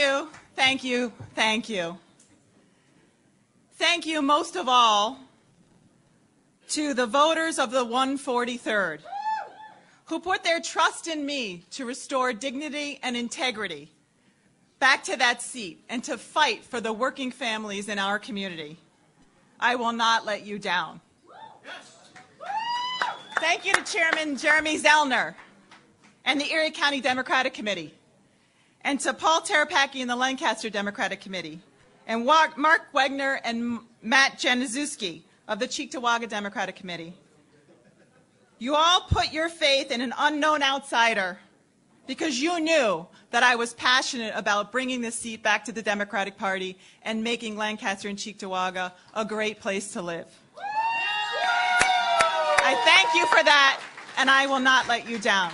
You, thank you, thank you. Thank you most of all to the voters of the 143rd who put their trust in me to restore dignity and integrity back to that seat and to fight for the working families in our community. I will not let you down. Thank you to Chairman Jeremy Zellner and the Erie County Democratic Committee, and to Paul Terapaki and the Lancaster Democratic Committee, and Mark Wagner and Matt Januszewski of the Cheektowaga Democratic Committee. You all put your faith in an unknown outsider because you knew that I was passionate about bringing this seat back to the Democratic Party and making Lancaster and Cheektowaga a great place to live. I thank you for that, and I will not let you down.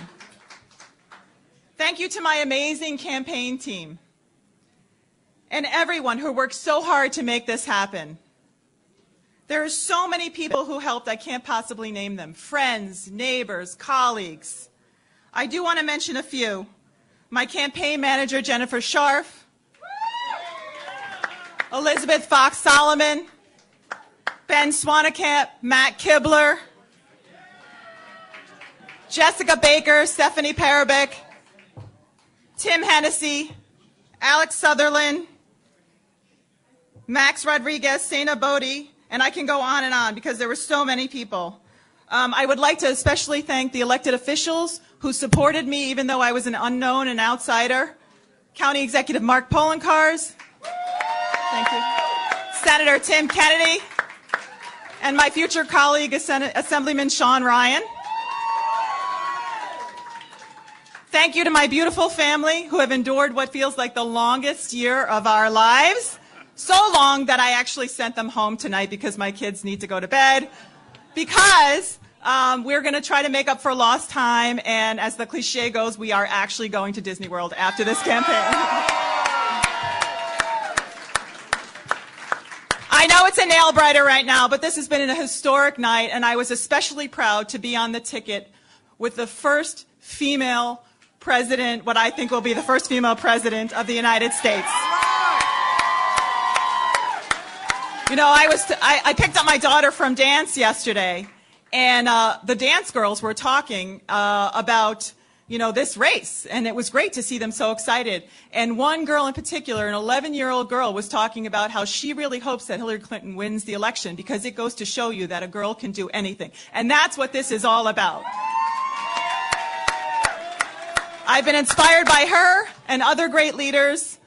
Thank you to my amazing campaign team and everyone who worked so hard to make this happen. There are so many people who helped, I can't possibly name them. Friends, neighbors, colleagues. I do want to mention a few. My campaign manager, Jennifer Scharf, Elizabeth Fox Solomon, Ben Swanekamp, Matt Kibler, Jessica Baker, Stephanie Parabic, Tim Hennessy, Alex Sutherland, Max Rodriguez, Sana Bodie, and I can go on and on because there were so many people. Um, I would like to especially thank the elected officials who supported me even though I was an unknown and outsider. County Executive Mark Poloncarz. Thank you. Senator Tim Kennedy. And my future colleague, Assemblyman Sean Ryan. Thank you to my beautiful family who have endured what feels like the longest year of our lives. So long that I actually sent them home tonight because my kids need to go to bed. Because um, we're going to try to make up for lost time. And as the cliche goes, we are actually going to Disney World after this campaign. I know it's a nail biter right now, but this has been a historic night, and I was especially proud to be on the ticket with the first female president, what I think will be the first female president of the United States. You know, I was, t- I, I picked up my daughter from dance yesterday, and uh, the dance girls were talking uh, about, you know, this race, and it was great to see them so excited. And one girl in particular, an 11-year-old girl, was talking about how she really hopes that Hillary Clinton wins the election because it goes to show you that a girl can do anything. And that's what this is all about. I've been inspired by her and other great leaders,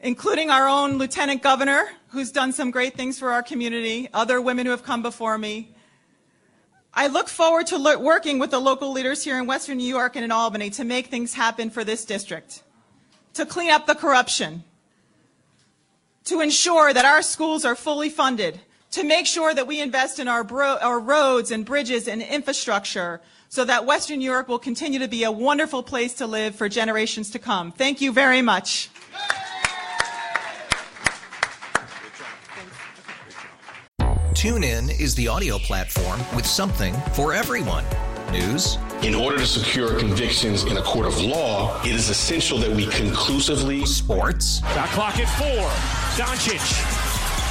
including our own Lieutenant Governor, who's done some great things for our community, other women who have come before me. I look forward to lo- working with the local leaders here in Western New York and in Albany to make things happen for this district, to clean up the corruption, to ensure that our schools are fully funded, to make sure that we invest in our, bro- our roads and bridges and infrastructure, so that Western New York will continue to be a wonderful place to live for generations to come. Thank you very much. TuneIn is the audio platform with something for everyone. News. In order to secure convictions in a court of law, it is essential that we conclusively. Sports. Got clock at four. Doncic.